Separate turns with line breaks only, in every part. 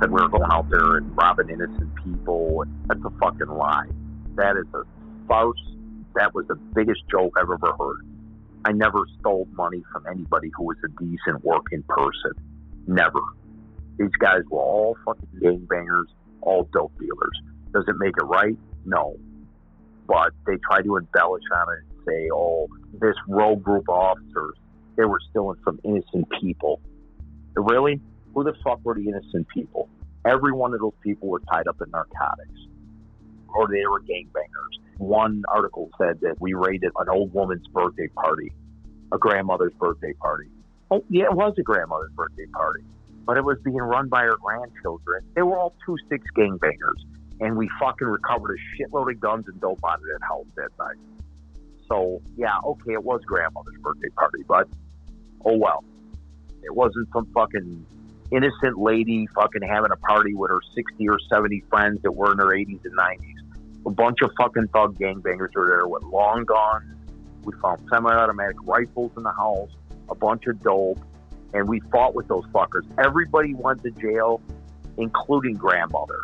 said we were going out there and robbing innocent people. That's a fucking lie. That is a farce. That was the biggest joke I've ever heard. I never stole money from anybody who was a decent working person. Never. These guys were all fucking gangbangers, all dope dealers. Does it make it right? No. But they try to embellish on it and say, oh, this rogue group of officers, they were stealing from innocent people. Really? Who the fuck were the innocent people? Every one of those people were tied up in narcotics or they were gangbangers. One article said that we raided an old woman's birthday party, a grandmother's birthday party. Oh, yeah, it was a grandmother's birthday party, but it was being run by her grandchildren. They were all two six gangbangers, and we fucking recovered a shitload of guns and dope out of that house that night. So, yeah, okay, it was grandmother's birthday party, but oh well. It wasn't some fucking innocent lady fucking having a party with her 60 or 70 friends that were in their 80s and 90s. A bunch of fucking thug gangbangers were there with long guns. We found semi-automatic rifles in the house, a bunch of dope, and we fought with those fuckers. Everybody went to jail, including grandmother.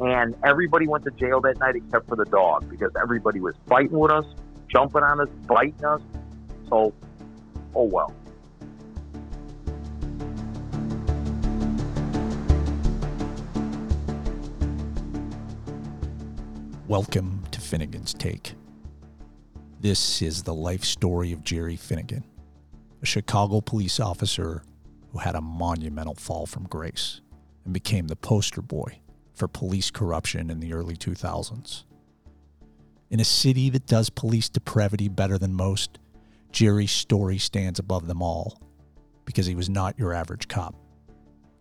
And everybody went to jail that night except for the dog because everybody was fighting with us, jumping on us, biting us. So, oh well.
Welcome to Finnigan's Take. This is the life story of Jerry Finnigan, a Chicago police officer who had a monumental fall from grace and became the poster boy for police corruption in the early 2000s. In a city that does police depravity better than most, Jerry's story stands above them all because he was not your average cop.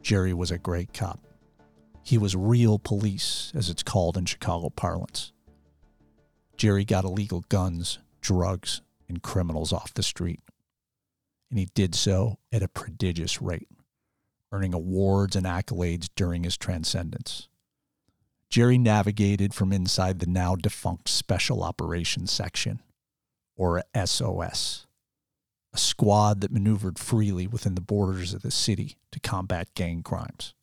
Jerry was a great cop. He was real police, as it's called in Chicago parlance. Jerry got illegal guns, drugs, and criminals off the street. And he did so at a prodigious rate, earning awards and accolades during his transcendence. Jerry navigated from inside the now defunct Special Operations Section, or SOS, a squad that maneuvered freely within the borders of the city to combat gang crimes.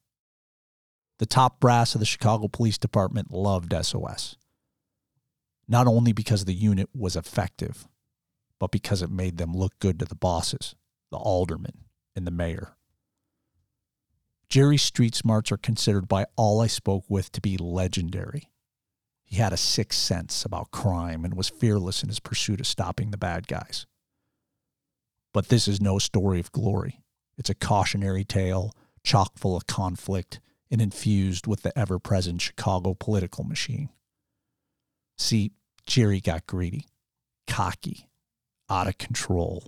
The top brass of the Chicago Police Department loved SOS, not only because the unit was effective, but because it made them look good to the bosses, the aldermen, and the mayor. Jerry's street smarts are considered by all I spoke with to be legendary. He had a sixth sense about crime and was fearless in his pursuit of stopping the bad guys. But this is no story of glory. It's a cautionary tale, chock full of conflict and infused with the ever present Chicago political machine. See, Jerry got greedy, cocky, out of control.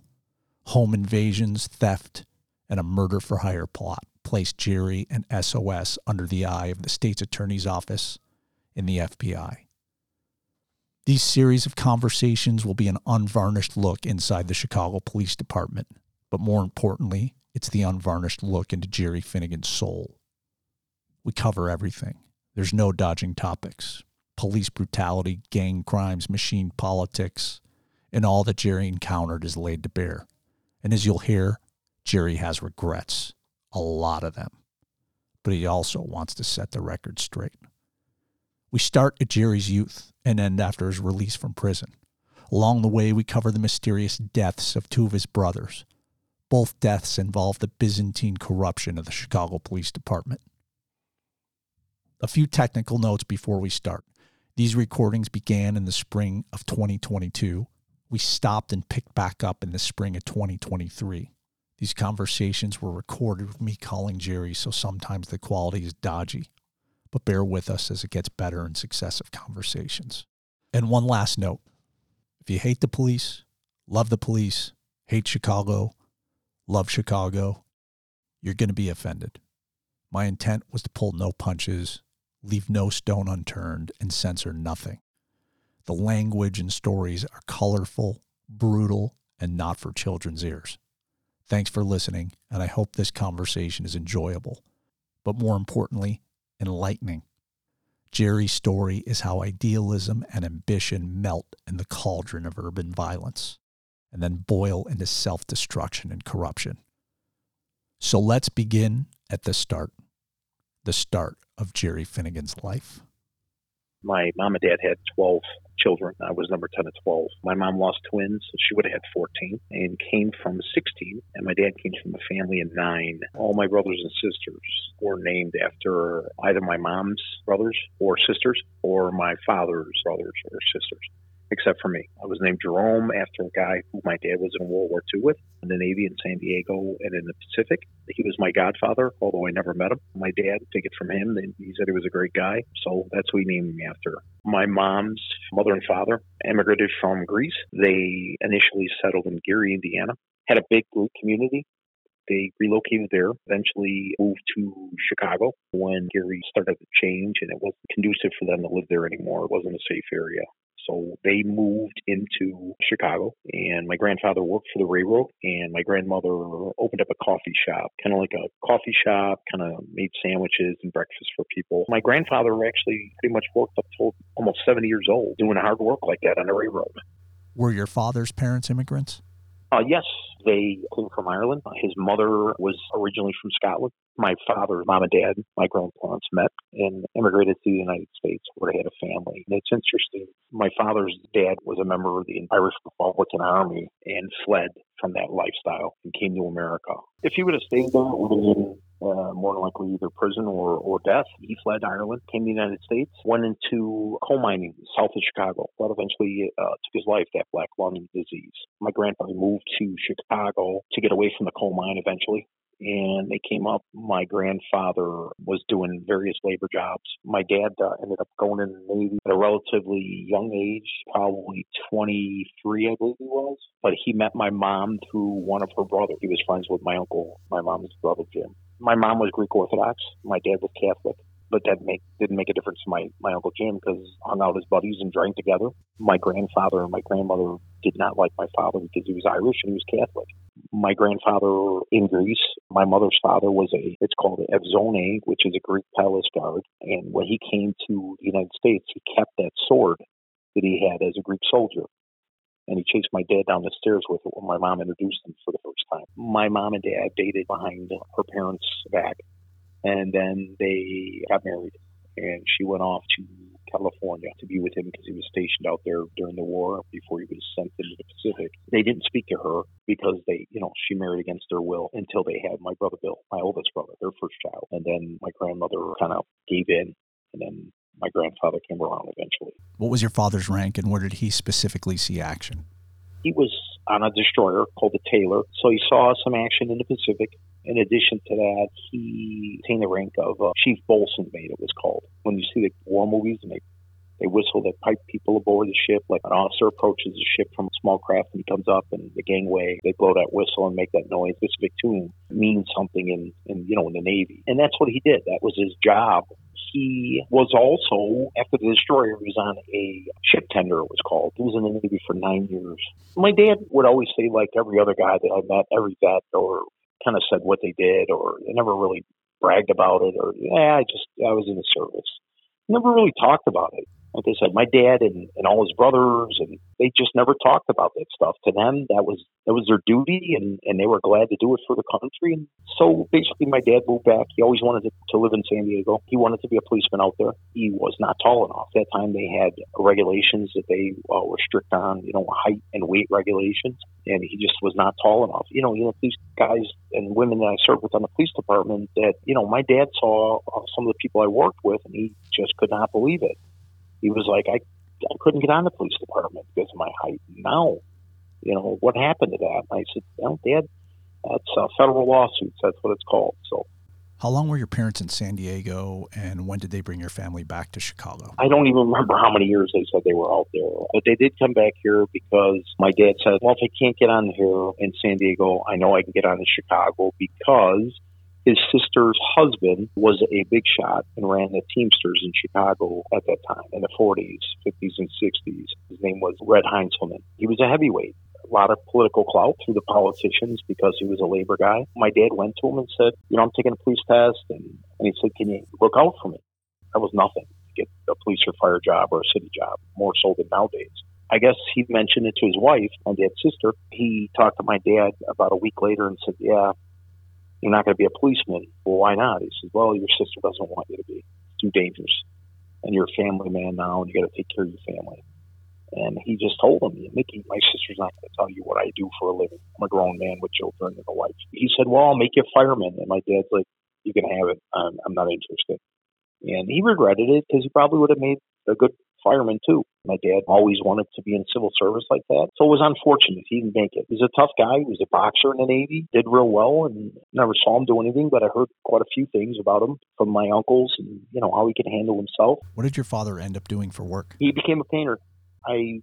Home invasions, theft, and a murder for hire plot placed Jerry and SOS under the eye of the state's attorney's office and the FBI. These series of conversations will be an unvarnished look inside the Chicago Police Department, but more importantly, it's the unvarnished look into Jerry Finnigan's soul. We cover everything. There's no dodging topics. Police brutality, gang crimes, machine politics, and all that Jerry encountered is laid to bear. And as you'll hear, Jerry has regrets, a lot of them. But he also wants to set the record straight. We start at Jerry's youth and end after his release from prison. Along the way, we cover the mysterious deaths of two of his brothers. Both deaths involve the Byzantine corruption of the Chicago Police Department. A few technical notes before we start. These recordings began in the spring of 2022. We stopped and picked back up in the spring of 2023. These conversations were recorded with me calling Jerry, so sometimes the quality is dodgy. But bear with us as it gets better in successive conversations. And one last note if you hate the police, love the police, hate Chicago, love Chicago, you're going to be offended. My intent was to pull no punches leave no stone unturned, and censor nothing. The language and stories are colorful, brutal, and not for children's ears. Thanks for listening, and I hope this conversation is enjoyable, but more importantly, enlightening. Jerry's story is how idealism and ambition melt in the cauldron of urban violence and then boil into self destruction and corruption. So let's begin at the start. The start of Jerry Finnigan's life.
My mom and dad had 12 children. I was number 10 of 12. My mom lost twins, so she would have had 14, and came from 16. And my dad came from a family of nine. All my brothers and sisters were named after either my mom's brothers or sisters or my father's brothers or sisters except for me. I was named Jerome after a guy who my dad was in World War II with in the Navy in San Diego and in the Pacific. He was my godfather, although I never met him. My dad, take it from him, he said he was a great guy, so that's who he named me after. My mom's mother and father immigrated from Greece. They initially settled in Gary, Indiana, had a big Greek community. They relocated there, eventually moved to Chicago when Gary started to change and it wasn't conducive for them to live there anymore. It wasn't a safe area. So they moved into Chicago, and my grandfather worked for the railroad, and my grandmother opened up a coffee shop, kind of like a coffee shop, kind of made sandwiches and breakfast for people. My grandfather actually pretty much worked up almost 70 years old doing hard work like that on the railroad.
Were your father's parents immigrants?
Uh, yes, they came from Ireland. His mother was originally from Scotland. My father, mom, and dad, my grandparents met and immigrated to the United States where they had a family. And it's interesting. My father's dad was a member of the Irish Republican Army and fled from that lifestyle and came to America. If he would have stayed there, it would have been uh, more than likely either prison or, or death. He fled Ireland, came to the United States, went into coal mining south of Chicago. That eventually uh, took his life, that black lung disease. My grandfather moved to Chicago to get away from the coal mine eventually and they came up. My grandfather was doing various labor jobs. My dad uh, ended up going in the Navy at a relatively young age, probably 23, I believe he was. But he met my mom through one of her brothers. He was friends with my uncle, my mom's brother, Jim my mom was Greek Orthodox. My dad was Catholic, but that make, didn't make a difference to my, my Uncle Jim because hung out with his buddies and drank together. My grandfather and my grandmother did not like my father because he was Irish and he was Catholic. My grandfather in Greece, my mother's father was a, it's called Evzone, which is a Greek palace guard. And when he came to the United States, he kept that sword that he had as a Greek soldier and he chased my dad down the stairs with it when my mom introduced him for the first time. My mom and dad dated behind her parents' back, and then they got married, and she went off to California to be with him because he was stationed out there during the war before he was sent into the Pacific. They didn't speak to her because they, you know, she married against their will until they had my brother Bill, my oldest brother, their first child. And then my grandmother kind of gave in and then my grandfather came around eventually.
What was your father's rank and where did he specifically see action?
He was on a destroyer called the Taylor, so he saw some action in the Pacific. In addition to that, he attained the rank of uh, Chief Bosun mate, it was called. When you see the war movies and they they whistle, they pipe people aboard the ship. Like an officer approaches the ship from a small craft and he comes up and the gangway, they blow that whistle and make that noise. This tune means something in, in, you know, in the Navy. And that's what he did. That was his job he was also, after the destroyer, he was on a ship tender, it was called. He was in the Navy for nine years. My dad would always say, like every other guy that I met, every vet, or kind of said what they did, or they never really bragged about it, or, yeah, I just, I was in the service. Never really talked about it like I said, my dad and, and all his brothers, and they just never talked about that stuff. To them, that was that was their duty, and, and they were glad to do it for the country. And so basically, my dad moved back. He always wanted to, to live in San Diego. He wanted to be a policeman out there. He was not tall enough. At that time, they had regulations that they uh, were strict on, you know, height and weight regulations, and he just was not tall enough. You know, you know, these guys and women that I served with on the police department that, you know, my dad saw uh, some of the people I worked with, and he just could not believe it he was like, I, I couldn't get on the police department because of my height. Now, you know, what happened to that? And I said, well, Dad, that's uh, federal lawsuits. That's what it's called. So.
How long were your parents in San Diego, and when did they bring your family back to Chicago?
I don't even remember how many years they said they were out there, but they did come back here because my dad said, "Well, if I can't get on here in San Diego, I know I can get on in Chicago because his sister's husband was a big shot and ran the Teamsters in Chicago at that time in the 40s, 50s, and 60s. His name was Red Heinzelman. He was a heavyweight. A lot of political clout through the politicians because he was a labor guy. My dad went to him and said, You know, I'm taking a police test. And, and he said, Can you look out for me? That was nothing to get a police or fire job or a city job, more so than nowadays. I guess he mentioned it to his wife, my dad's sister. He talked to my dad about a week later and said, Yeah, You're not going to be a policeman. Well, why not? He says, Well, your sister doesn't want you to be. It's too dangerous. And you're a family man now, and you got to take care of your family. And he just told him, Mickey, my sister's not going to tell you what I do for a living. I'm a grown man with children and a wife. He said, Well, I'll make you a fireman. And my dad's like, You can have it. I'm, I'm not interested. And he regretted it because he probably would have made a good fireman too. My dad always wanted to be in civil service like that. So it was unfortunate he didn't make it. He was a tough guy. He was a boxer in the Navy, did real well, and never saw him do anything, but I heard quite a few things about him from my uncles and, you know, how he could handle himself.
What did your father end up doing for work?
He became a painter. I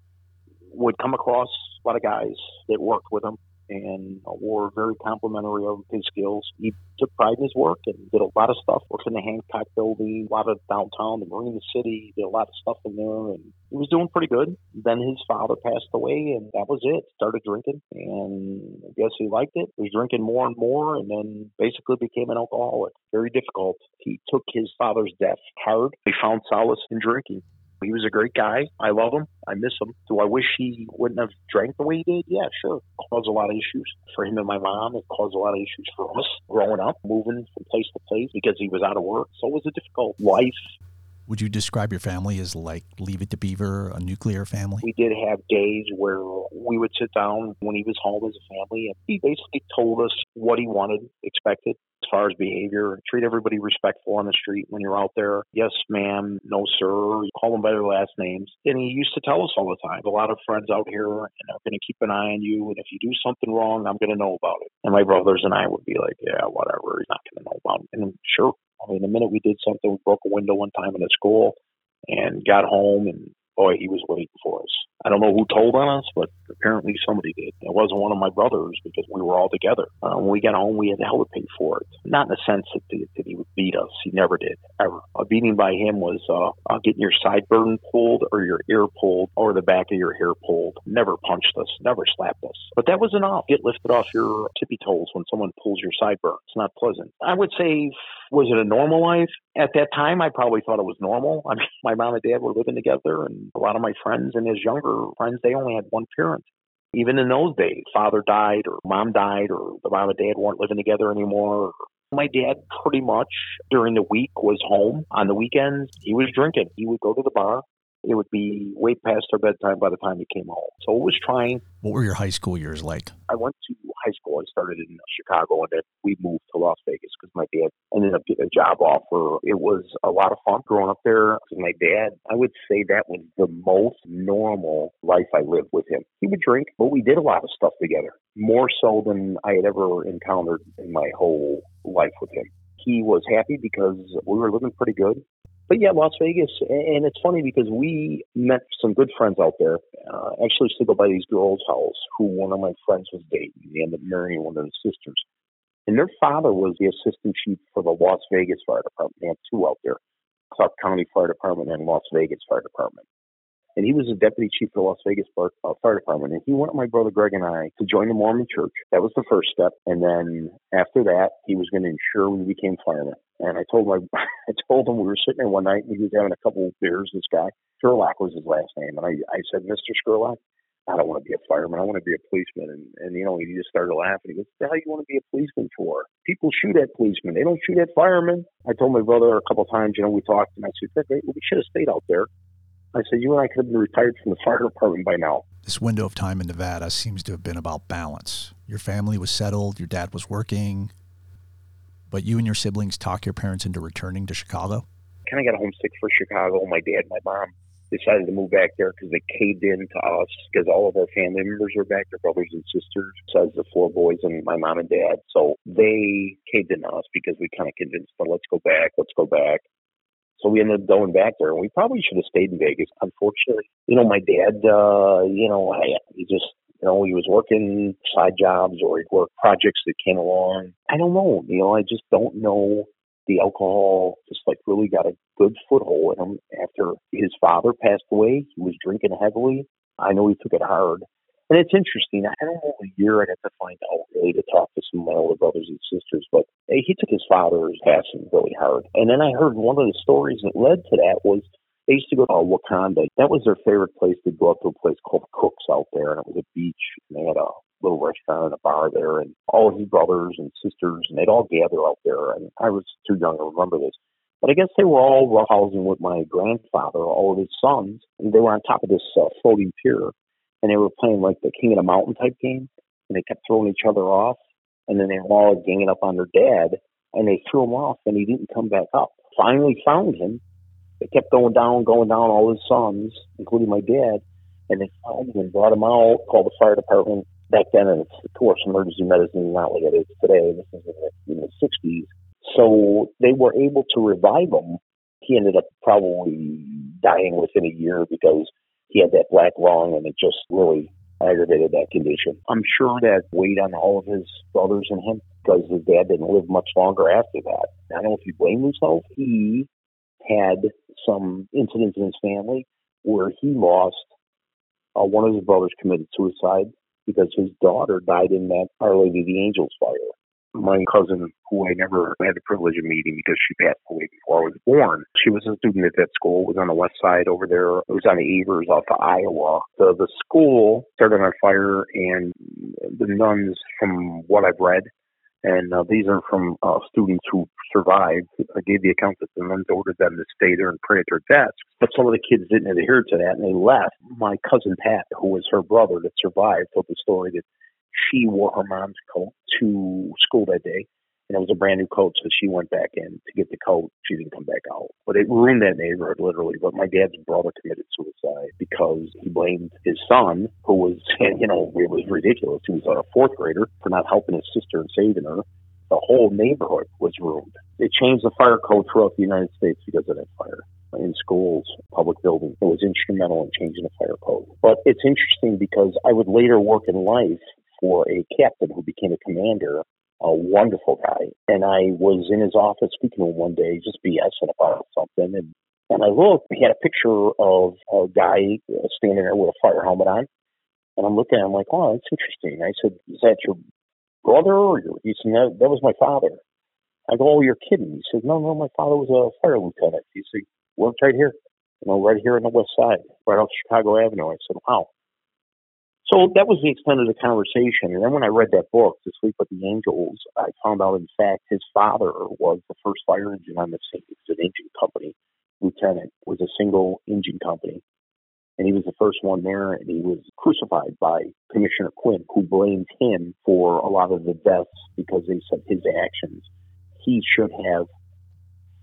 would come across a lot of guys that worked with him and were very complimentary of his skills. He took pride in his work and did a lot of stuff. Worked in the Hancock building, a lot of downtown, the Marina City, did a lot of stuff in there, and he was doing pretty good. Then his father passed away, and that was it. Started drinking, and I guess he liked it. He was drinking more and more, and then basically became an alcoholic. Very difficult. He took his father's death hard. He found solace in drinking. He was a great guy. I love him. I miss him. Do I wish he wouldn't have drank the way he did? Yeah, sure. It caused a lot of issues for him and my mom. It caused a lot of issues for us growing up, moving from place to place because he was out of work. So it was a difficult life.
Would you describe your family as like Leave It to Beaver, a nuclear family?
We did have days where we would sit down when he was home as a family, and he basically told us what he wanted, expected, as far as behavior. Treat everybody respectful on the street when you're out there. Yes, ma'am. No, sir. You call them by their last names. And he used to tell us all the time, a lot of friends out here and are going to keep an eye on you. And if you do something wrong, I'm going to know about it. And my brothers and I would be like, yeah, whatever. He's not going to know about it. And sure. Minute we did something, we broke a window one time in a school and got home and boy, he was waiting for us. I don't know who told on us, but apparently somebody did. It wasn't one of my brothers because we were all together. Uh, when we got home, we had hell to pay for it. Not in the sense that, that he would beat us. He never did, ever. A beating by him was uh, uh, getting your sideburn pulled or your ear pulled or the back of your hair pulled. Never punched us, never slapped us. But that was enough. Get lifted off your tippy toes when someone pulls your sideburn. It's not pleasant. I would say, was it a normal life? At that time, I probably thought it was normal. I mean, my mom and dad were living together, and a lot of my friends and his younger friends, they only had one parent. Even in those days, father died or mom died or the mom and dad weren't living together anymore. My dad pretty much during the week was home. On the weekends, he was drinking. He would go to the bar it would be way past our bedtime by the time we came home. So it was trying.
What were your high school years like?
I went to high school. I started in Chicago and then we moved to Las Vegas because my dad ended up getting a job offer. It was a lot of fun growing up there with my dad. I would say that was the most normal life I lived with him. He would drink, but we did a lot of stuff together, more so than I had ever encountered in my whole life with him he was happy because we were living pretty good but yeah, Las Vegas, and it's funny because we met some good friends out there. Uh, actually, used to go by these girls' house who one of my friends was dating. They ended up marrying one of the sisters, and their father was the assistant chief for the Las Vegas Fire Department. They had two out there, Clark County Fire Department and Las Vegas Fire Department and he was the deputy chief of the Las Vegas Fire, uh, Fire Department. And he wanted my brother Greg and I to join the Mormon Church. That was the first step, and then after that, he was going to ensure we became firemen. And I told my, I told him we were sitting there one night and he was having a couple of beers. This guy, Sherlock was his last name, and I, I said, Mister Sherlock, I don't want to be a fireman. I want to be a policeman. And, and you know, he just started laughing. He goes, "The hell you want to be a policeman for? People shoot at policemen. They don't shoot at firemen." I told my brother a couple of times. You know, we talked, and I said, "We should have stayed out there." I said, you and I could have been retired from the fire department by now.
This window of time in Nevada seems to have been about balance. Your family was settled, your dad was working, but you and your siblings talk your parents into returning to Chicago?
Kind of got homesick for Chicago. My dad and my mom decided to move back there because they caved in to us because all of our family members were back, their brothers and sisters, besides the four boys and my mom and dad. So they caved in to us because we kind of convinced them, let's go back, let's go back. So we ended up going back there, and we probably should have stayed in Vegas. Unfortunately, you know, my dad, uh, you know, I, he just, you know, he was working side jobs or he'd work projects that came along. I don't know, you know, I just don't know. The alcohol just like really got a good foothold in him after his father passed away. He was drinking heavily. I know he took it hard. And it's interesting. I don't know a year I'd have to find out really to talk to some of my older brothers and sisters, but he took his father's passing really hard. And then I heard one of the stories that led to that was they used to go to Wauconda. That was their favorite place. They'd go up to a place called Cook's out there, and it was a beach, and they had a little restaurant and a bar there, and all of his brothers and sisters, and they'd all gather out there. And I was too young to remember this. But I guess they were all roughhousing with my grandfather, all of his sons, and they were on top of this uh, floating pier, and they were playing like the King of the Mountain type game, and they kept throwing each other off, and then they were all ganging up on their dad, and they threw him off, and he didn't come back up. Finally found him. They kept going down, going down, all his sons, including my dad, and they found him and brought him out, called the fire department. Back then, and of course, emergency medicine not like it is today. This is in the, in the 60s. So they were able to revive him. He ended up probably dying within a year because he had that black lung and it just really aggravated that condition. I'm sure that weighed on all of his brothers and him because his dad didn't live much longer after that. I don't know if he blamed himself. He had some incidents in his family where he lost uh, one of his brothers committed suicide because his daughter died in that Our Lady of the Angels fire. My cousin, who I never had the privilege of meeting because she passed away before I was born, she was a student at that school. It was on the west side over there. It was on the Avers off of Iowa. The the school started on fire, and the nuns, from what I've read, and uh, these are from uh, students who survived. I gave the account that the nuns ordered them to stay there and pray at their desks. But some of the kids didn't adhere to that and they left. My cousin Pat, who was her brother that survived, told the story that she wore her mom's coat to school that day and it was a brand new coat, so she went back in to get the coat. She didn't come back out. But it ruined that neighborhood literally. But my dad's brother committed suicide because he blamed his son, who was, you know, it was ridiculous. He was a fourth grader for not helping his sister and saving her. The whole neighborhood was ruined. They changed the fire code throughout the United States because of that fire in schools, public buildings. It was instrumental in changing the fire code. But it's interesting because I would later work in life for a captain who became a commander a wonderful guy. And I was in his office speaking to him one day, just BSing about something. And, and I looked, he had a picture of a guy uh, standing there with a fire helmet on. And I'm looking at him like, oh, that's interesting. I said, is that your brother? Or your, he said, no, that was my father. I go, oh, you're kidding. He said, no, no, my father was a fire lieutenant. He said, worked right here, you know, right here on the west side, right off Chicago Avenue. I said, wow. So that was the extent of the conversation. And then when I read that book, To Sleep with the Angels, I found out, in fact, his father was the first fire engine on the scene. It was an engine company. Lieutenant was a single engine company. And he was the first one there, and he was crucified by Commissioner Quinn, who blamed him for a lot of the deaths because they said his actions. He should have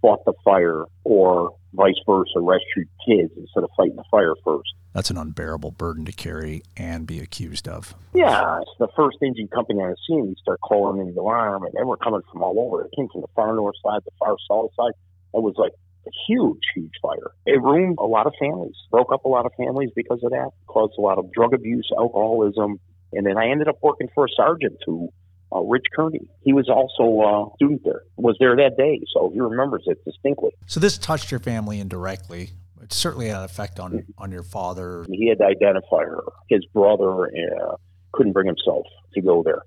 fought the fire or vice versa, rescued kids instead of fighting the fire first.
That's an unbearable burden to carry and be accused of.
Yeah, it's the first engine company on the scene. We start calling in the alarm, and they were coming from all over. It came from the far north side, the far south side. It was like a huge, huge fire. It ruined a lot of families, broke up a lot of families because of that, caused a lot of drug abuse, alcoholism. And then I ended up working for a sergeant who uh, Rich Kearney. He was also a student there, was there that day, so he remembers it distinctly.
So this touched your family indirectly. It certainly had an effect on,
Mm-hmm.
on your father.
He had to identify her. His brother uh, couldn't bring himself to go there.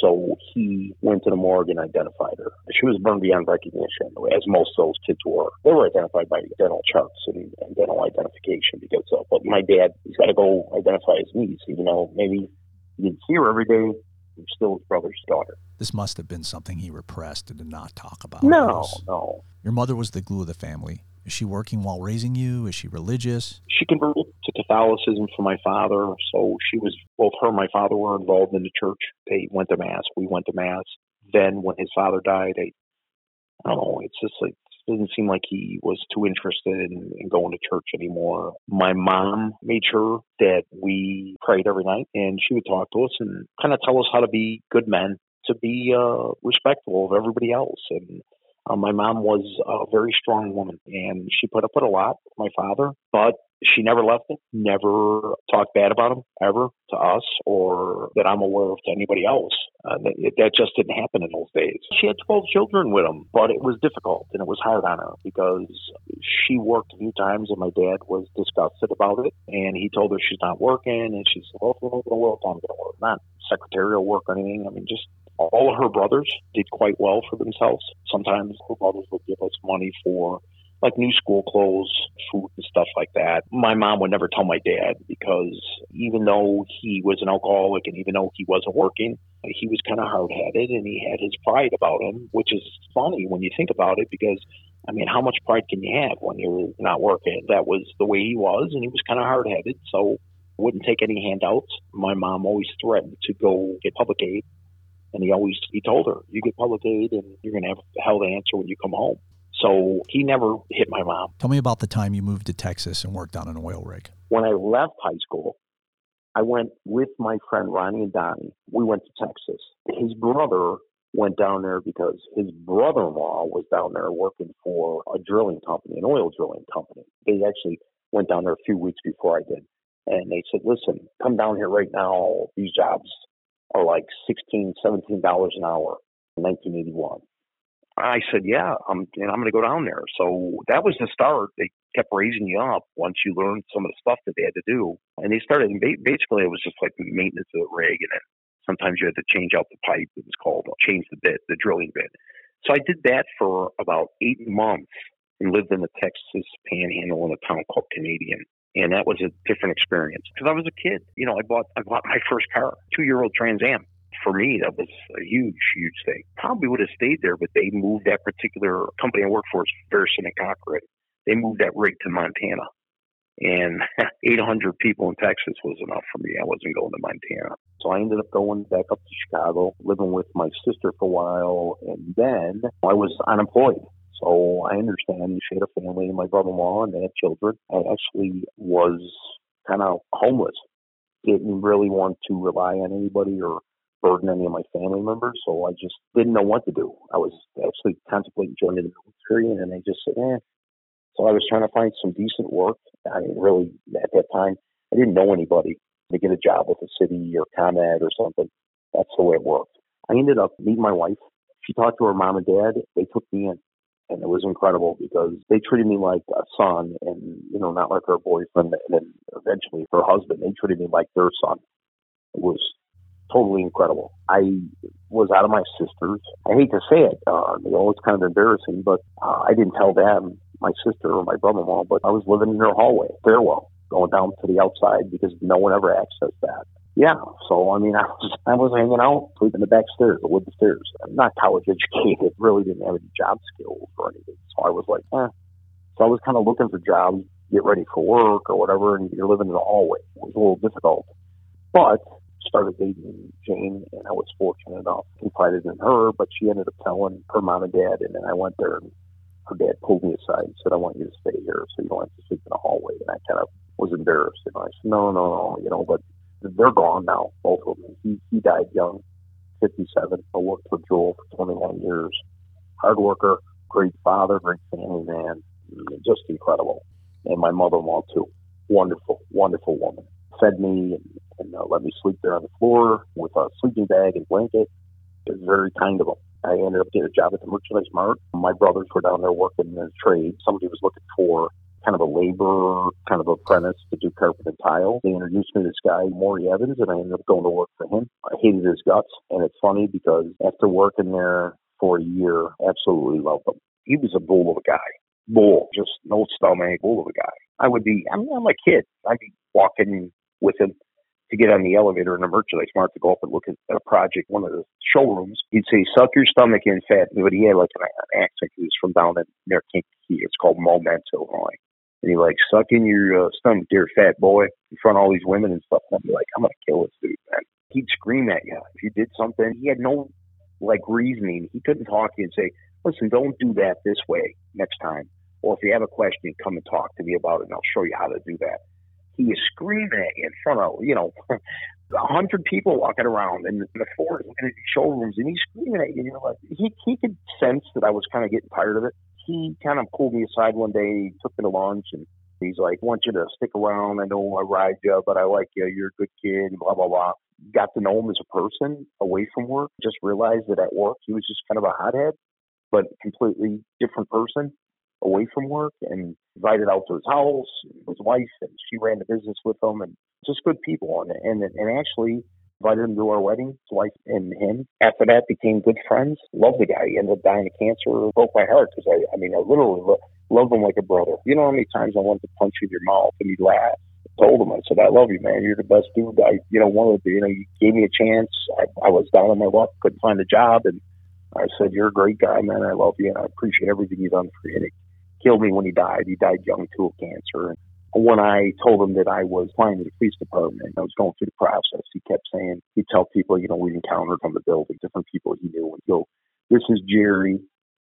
So he went to the morgue and identified her. She was burned beyond recognition, as most of those kids were. They were identified by dental charts and, and dental identification because of. But my dad, he's got to go identify his niece, even though maybe he didn't see her every day. Still his brother's daughter.
This must have been something he repressed and did not talk about.
No, no.
Your mother was the glue of the family. Is she working while raising you? Is she religious?
she converted to Catholicism for my father. So she was both her and my father were involved in the church. They went to mass. We went to mass. Then when his father died, I, I don't know. It's just like doesn't seem like he was too interested in, in going to church anymore. My mom made sure that we prayed every night, and she would talk to us and kind of tell us how to be good men, to be uh, respectful of everybody else, and uh, my mom was a very strong woman, and she put up with a lot. My father, but she never left him, never talked bad about him ever to us or that I'm aware of to anybody else. Uh, that, that just didn't happen in those days. She had 12 children with him, but it was difficult and it was hard on her because she worked a few times and my dad was disgusted about it. And he told her she's not working and she said, well, if you're not going to work, I'm going to work. Not secretarial work or anything. I mean, just all of her brothers did quite well for themselves. Sometimes her brothers would give us money for like new school clothes, food, and stuff like that. My mom would never tell my dad because even though he was an alcoholic and even though he wasn't working, he was kind of hard headed and he had his pride about him, which is funny when you think about it because. I mean, how much pride can you have when you're not working? That was the way he was, and he was kind of hard headed. So wouldn't take any handouts. My mom always threatened to go get public aid. And he always he told her, You get public aid and you're gonna have hell to answer when you come home. So he never hit my mom.
Tell me about the time you moved to Texas and worked on an oil rig.
When I left high school, I went with my friend Ronnie and Donnie. We went to Texas. His brother went down there because his brother in law was down there working for a drilling company, an oil drilling company. They actually went down there a few weeks before I did and they said, "Listen, come down here right now. These jobs are like sixteen, seventeen dollars an hour." In 1981. I said, "Yeah, I'm, and I'm going to go down there." So that was the start. They kept raising you up once you learned some of the stuff that they had to do, and they started. And basically, it was just like maintenance of the rig, and then sometimes you had to change out the pipe. It was called uh, change the bit, the drilling bit. So I did that for about eight months and lived in the Texas Panhandle in a town called Canadian and that was a different experience because I was a kid. You know, I bought I bought my first car, two year old Trans Am. For me, that was a huge, huge thing. Probably would have stayed there, but they moved that particular company I worked for, Ferguson and Cochran. They moved that rig to Montana, and 800 people in Texas was enough for me. I wasn't going to Montana, so I ended up going back up to Chicago, living with my sister for a while, and then I was unemployed. So I understand she had a family, and my brother-in-law, and they had children. I actually was kind of homeless. Didn't really want to rely on anybody or burden any of my family members, so I just didn't know what to do. I was actually contemplating joining the military, and I just said, eh. So I was trying to find some decent work. I mean, really, at that time, I didn't know anybody to get a job with the city or ComEd or something. That's the way it worked. I ended up meeting my wife. She talked to her mom and dad. They took me in and it was incredible because they treated me like a son and you know not like her boyfriend and then eventually her husband they treated me like their son. It was totally incredible. I was out of my sisters. I hate to say it uh, you know it's kind of embarrassing but uh, i didn't tell them my sister or my brother-in-law but i was living in their hallway stairwell going down to the outside because no one ever accessed that yeah, so I mean, I was I was hanging out, sleeping in the back stairs, the wooden stairs. I'm not college educated, really didn't have any job skills or anything. So I was like, eh. So I was kind of looking for jobs, get ready for work or whatever, and you're living in the hallway. It was a little difficult, but started dating Jane, and I was fortunate enough, confided in her, but she ended up telling her mom and dad, and then I went there and her dad pulled me aside and said, I want you to stay here so you don't have to sleep in the hallway. And I kind of was embarrassed. And I said, no, no, no, you know, but they're gone now, both of them. He, he died young, 57. I worked for Joel for 21 years. Hard worker, great father, great family man, just incredible. And my mother-in-law too. Wonderful, wonderful woman. Fed me and, and uh, let me sleep there on the floor with a sleeping bag and blanket. It was very kind of them. I ended up getting a job at the Merchandise Mart. My brothers were down there working in the trade. Somebody was looking for kind of a labor kind of apprentice to do carpet and tile. They introduced me to this guy, Maury Evans, and I ended up going to work for him. I hated his guts, and it's funny because after working there for a year, absolutely loved him. He was a bull of a guy. Bull, just no stomach, bull of a guy. I would be, I mean, I'm a kid. I'd be walking with him to get on the elevator in the merchandise mart to go up and look at a project, one of the showrooms. He'd say, suck your stomach in fat. But he had like an accent. He was from down in near Kankakee. It's called Momence, Illinois and he like suck in your uh, stomach, dear fat boy, in front of all these women and stuff. And I'd be like, I'm gonna kill this dude, man. He'd scream at you if you did something. He had no like reasoning. He couldn't talk to you and say, listen, don't do that this way next time. Or if you have a question, come and talk to me about it, and I'll show you how to do that. He is screaming at you in front of you know. A hundred people walking around in the, in the looking at these showrooms, and he's screaming at you. And you're like, he he could sense that I was kind of getting tired of it he kind of pulled me aside one day, took me to lunch, and he's like, "Want you to stick around? I know I ride you, but I like you. You're a good kid." Blah blah blah. Got to know him as a person away from work. Just realized that at work he was just kind of a hothead, but completely different person away from work. And invited out to his house, his wife, and she ran the business with him, and just good people. And and and actually invited him to our wedding, his wife and him. After that, became good friends. Loved the guy. He ended up dying of cancer. Broke my heart because I, I mean, I literally Love him like a brother. You know how many times I wanted to punch you in your mouth and he'd laugh? I told him, I said, I love you, man. You're the best dude. I, you know, wanted to, you know, you gave me a chance. I, I was down on my luck, couldn't find a job. And I said, You're a great guy, man. I love you and I appreciate everything you've done for me. And it killed me when he died. He died young too of cancer. And when I told him that I was applying to the police department, and I was going through the process. He kept saying he'd tell people, you know, we encountered on the building, different people he knew, and go, "This is Jerry.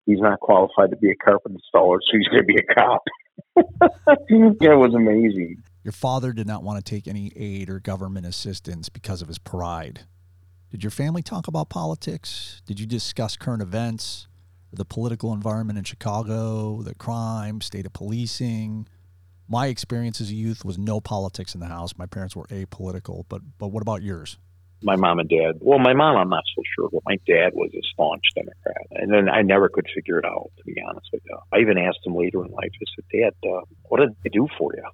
He's not qualified to be a carpet installer, so he's going to be a cop." yeah, it was amazing.
Your father did not want to take any aid or government assistance because of his pride. Did your family talk about politics? Did you discuss current events, the political environment in Chicago, the crime, state of policing? My experience as a youth was no politics in the house. My parents were apolitical, but but what about yours?
My mom and dad. Well, my mom, I'm not so sure, but my dad was a staunch Democrat, and then I never could figure it out. To be honest with you, I even asked him later in life. I said, "Dad, uh, what did they do for you?"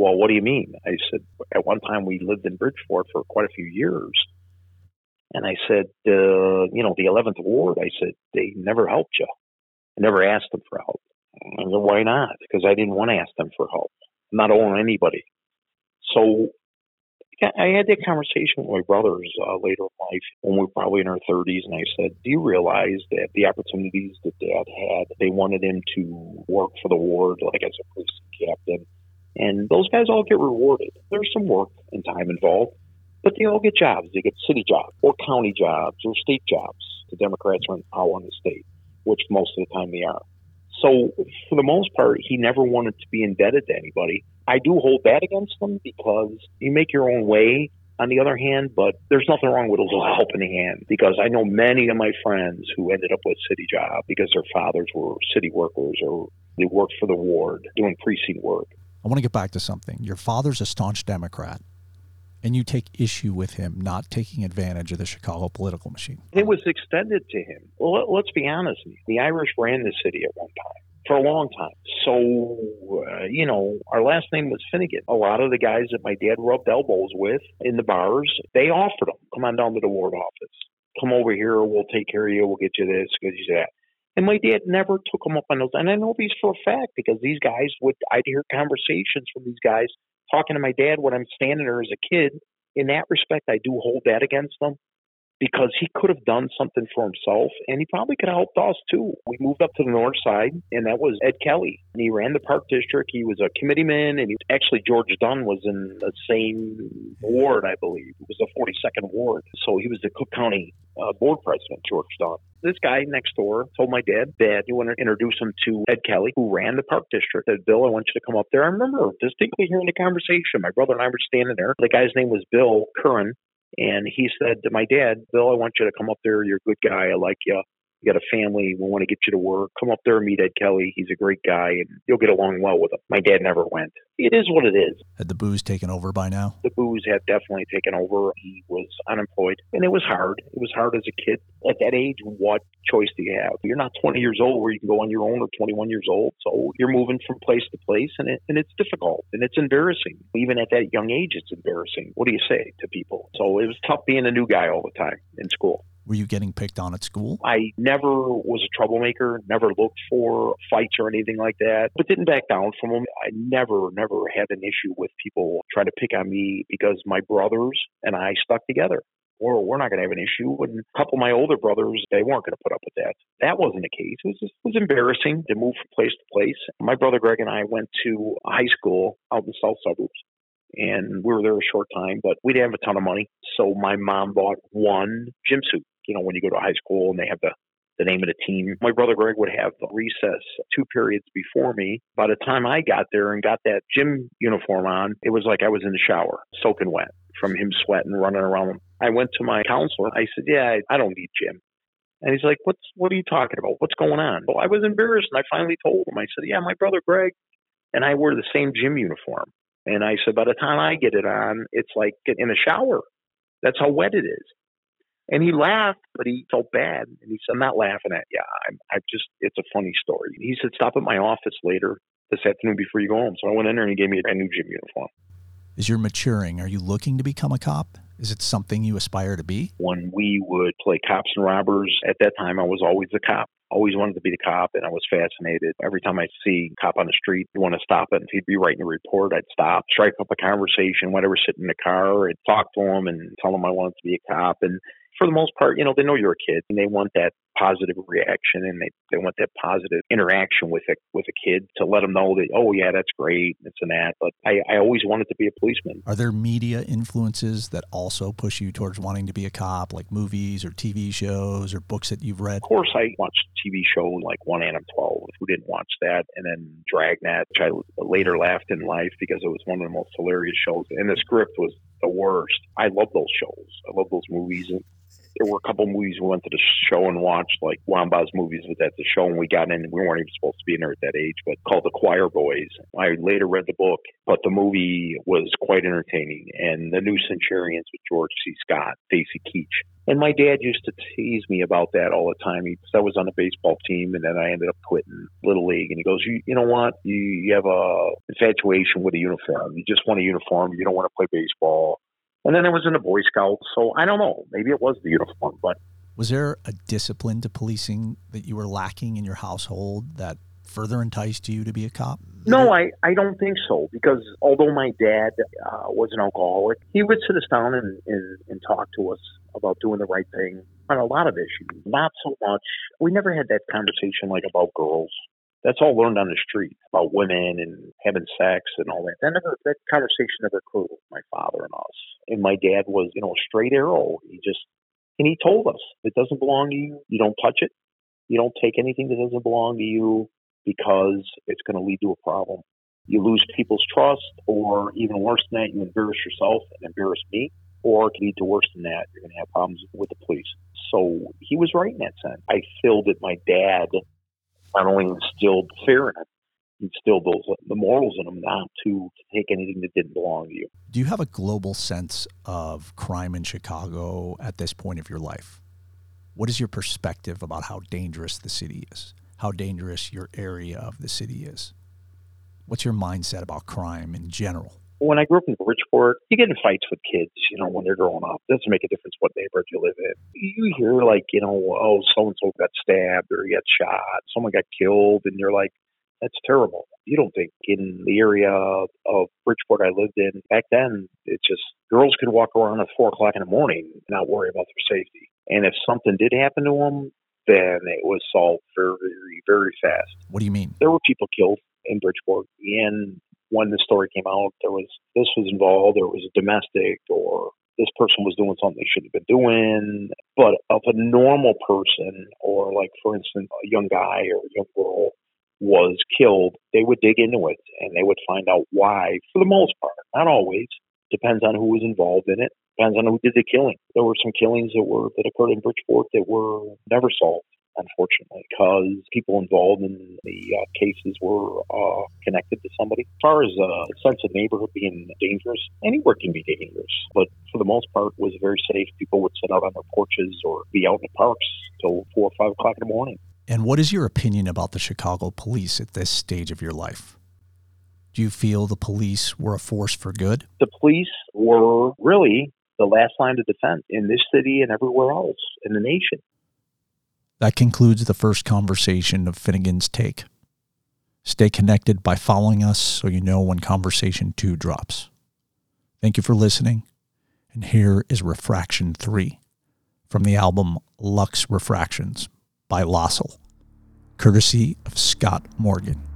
Well, what do you mean? I said, at one time we lived in Bridgeport for quite a few years. And I said, uh, you know, the 11th Ward, I said, they never helped you. I never asked them for help. I said, why not? Because I didn't want to ask them for help. I'm not owing anybody. So I had that conversation with my brothers uh, later in life when we were probably in our 30s, and I said, "Do you realize that the opportunities that Dad had, they wanted him to work for the ward, like as a police captain, and those guys all get rewarded. There's some work and time involved, but they all get jobs. They get city jobs, or county jobs, or state jobs. The Democrats are in power in the state, which most of the time they are. So for the most part, he never wanted to be indebted to anybody. I do hold that against him because you make your own way. On the other hand, but there's nothing wrong with a little help in the hand because I know many of my friends who ended up with city jobs because their fathers were city workers or they worked for the ward doing precinct work.
I want to get back to something. Your father's a staunch Democrat and you take issue with him not taking advantage of the Chicago political machine.
It was extended to him. Well, let's be honest. The Irish ran the city at one time for a long time. So, uh, you know, our last name was Finnigan. A lot of the guys that my dad rubbed elbows with in the bars, they offered them, come on down to the ward office. Come over here. We'll take care of you. We'll get you this, get you that. And my dad never took them up on those. And I know these for a fact because these guys would, I'd hear conversations from these guys talking to my dad when I'm standing there as a kid, in that respect, I do hold that against them because he could have done something for himself and he probably could have helped us too. We moved up to the north side and that was Ed Kelly. And he ran the park district. He was a committeeman and he, actually George Dunne was in the same ward, I believe. It was the 42nd ward. So he was the Cook County uh, board president, George Dunne. This guy next door told my dad that he wanted to introduce him to Ed Kelly, who ran the park district. Said, Bill, I want you to come up there. I remember distinctly hearing the conversation. My brother and I were standing there. The guy's name was Bill Curran, and he said to my dad, Bill, I want you to come up there. You're a good guy. I like you you got a family, we want to get you to work. Come up there and meet Ed Kelly. He's a great guy and you'll get along well with him. My dad never went. It is what it is.
Had the booze taken over by now?
The booze had definitely taken over. He was unemployed and it was hard. It was hard as a kid. At that age, what choice do you have? You're not 20 years old where you can go on your own or 21 years old. So you're moving from place to place and, it, and it's difficult and it's embarrassing. Even at that young age, it's embarrassing. What do you say to people? So it was tough being a new guy all the time in school.
Were you getting picked on at school?
I never was a troublemaker, never looked for fights or anything like that, but didn't back down from them. I never, never had an issue with people trying to pick on me because my brothers and I stuck together. Or we're not going to have an issue. And a couple of my older brothers, they weren't going to put up with that. That wasn't the case. It was, just, it was embarrassing to move from place to place. My brother Greg and I went to high school out in the south suburbs and we were there a short time, but we didn't have a ton of money. So my mom bought one gym suit you know, when you go to high school and they have the the name of the team. My brother Greg would have the recess two periods before me. By the time I got there and got that gym uniform on, it was like I was in the shower, soaking wet from him sweating, running around. I went to my counselor. I said, "Yeah, I don't need gym." And he's like, "What's what are you talking about? What's going on?" Well, I was embarrassed, and I finally told him. I said, "Yeah, my brother Greg and I wear the same gym uniform." And I said, "By the time I get it on, it's like in a shower. That's how wet it is." And he laughed, but he felt bad. And he said, I'm not laughing at you. I'm, I just, it's a funny story. He said, stop at my office later this afternoon before you go home. So I went in there and he gave me a new gym uniform.
As you're maturing, are you looking to become a cop? Is it something you aspire to be?
When we would play cops and robbers, at that time I was always the cop. always wanted to be the cop and I was fascinated. Every time I see a cop on the street, you want to stop it. If he'd be writing a report, I'd stop, strike up a conversation, whatever, sitting in the car, and talk to him and tell him I wanted to be a cop. And for the most part, you know, they know you're a kid and they want that positive reaction and they, they want that positive interaction with a with a kid to let them know that oh yeah that's great it's an that but I, I always wanted to be a policeman.
Are there media influences that also push you towards wanting to be a cop like movies or tv shows or books that you've read? Of
course i watched tv show like one Adam-12 who didn't watch that? And then dragnet which i later laughed in life because it was one of the most hilarious shows and the script was the worst. I love those shows. I love those movies. and there were a couple movies we went to the show and watched, like Wambaugh's movies was at the show, and we got in. We weren't even supposed to be in there at that age, but called The Choir Boys. I later read the book, but the movie was quite entertaining. And The New Centurions with George C. Scott, Stacy Keach. And my dad used to tease me about that all the time. He, I was on the baseball team, and then I ended up quitting little league. And he goes, "You, you know what? You, you have a infatuation with a uniform. You just want a uniform. You don't want to play baseball." And then I was in the Boy Scouts. So I don't know. Maybe it was the uniform, but.
Was there a discipline to policing that you were lacking in your household that further enticed you to be a cop?
No, I, I don't think so. Because although my dad uh, was an alcoholic, he would sit us down and, and, and talk to us about doing the right thing on a lot of issues. Not so much. We never had that conversation like about girls that's all learned on the street about women and having sex and all that. That never that conversation never occurred with my father and us. And my dad was, you know, a straight arrow. He just and he told us it doesn't belong to you. You don't touch it. You don't take anything that doesn't belong to you because it's going to lead to a problem. You lose people's trust, or even worse than that, you embarrass yourself and embarrass me, or it can lead to worse than that. You're going to have problems with the police. So he was right in that sense. I feel that my dad not only instilled fear in him, instilled those the morals in him not to take anything that didn't belong to you.
Do you have a global sense of crime in Chicago at this point of your life? What is your perspective about how dangerous the city is? How dangerous your area of the city is? What's your mindset about crime in general?
When I grew up in Bridgeport, you get in fights with kids, you know, when they're growing up. It doesn't make a difference what neighborhood you live in. You hear like, you know, oh, so and so got stabbed or he got shot, someone got killed, and you're like, that's terrible. You don't think in the area of Bridgeport I lived in back then, it just girls could walk around at four o'clock in the morning and not worry about their safety. And if something did happen to them, then it was solved very, very, very fast.
What do you mean?
There were people killed in Bridgeport, and when the story came out, there was this was involved, or it was domestic, or this person was doing something they shouldn't have been doing. But of a normal person, or like for instance, a young guy or a young girl was killed, they would dig into it and they would find out why. For the most part, not always. Depends on who was involved in it. Depends on who did the killing. There were some killings that were that occurred in Bridgeport that were never solved unfortunately, because people involved in the uh, cases were uh, connected to somebody. As far as a uh, sense of neighborhood being dangerous, anywhere can be dangerous, but for the most part, was very safe. People would sit out on their porches or be out in the parks till four or five o'clock in the morning.
And what is your opinion about the Chicago police at this stage of your life? Do you feel the police were a force for good?
The police were really the last line of defense in this city and everywhere else in the nation.
That concludes the first conversation of Finnigan's Take. Stay connected by following us so you know when conversation 2 drops. Thank you for listening. And here is Refraction 3 from the album Lux Refractions by loscil, courtesy of Scott Morgan.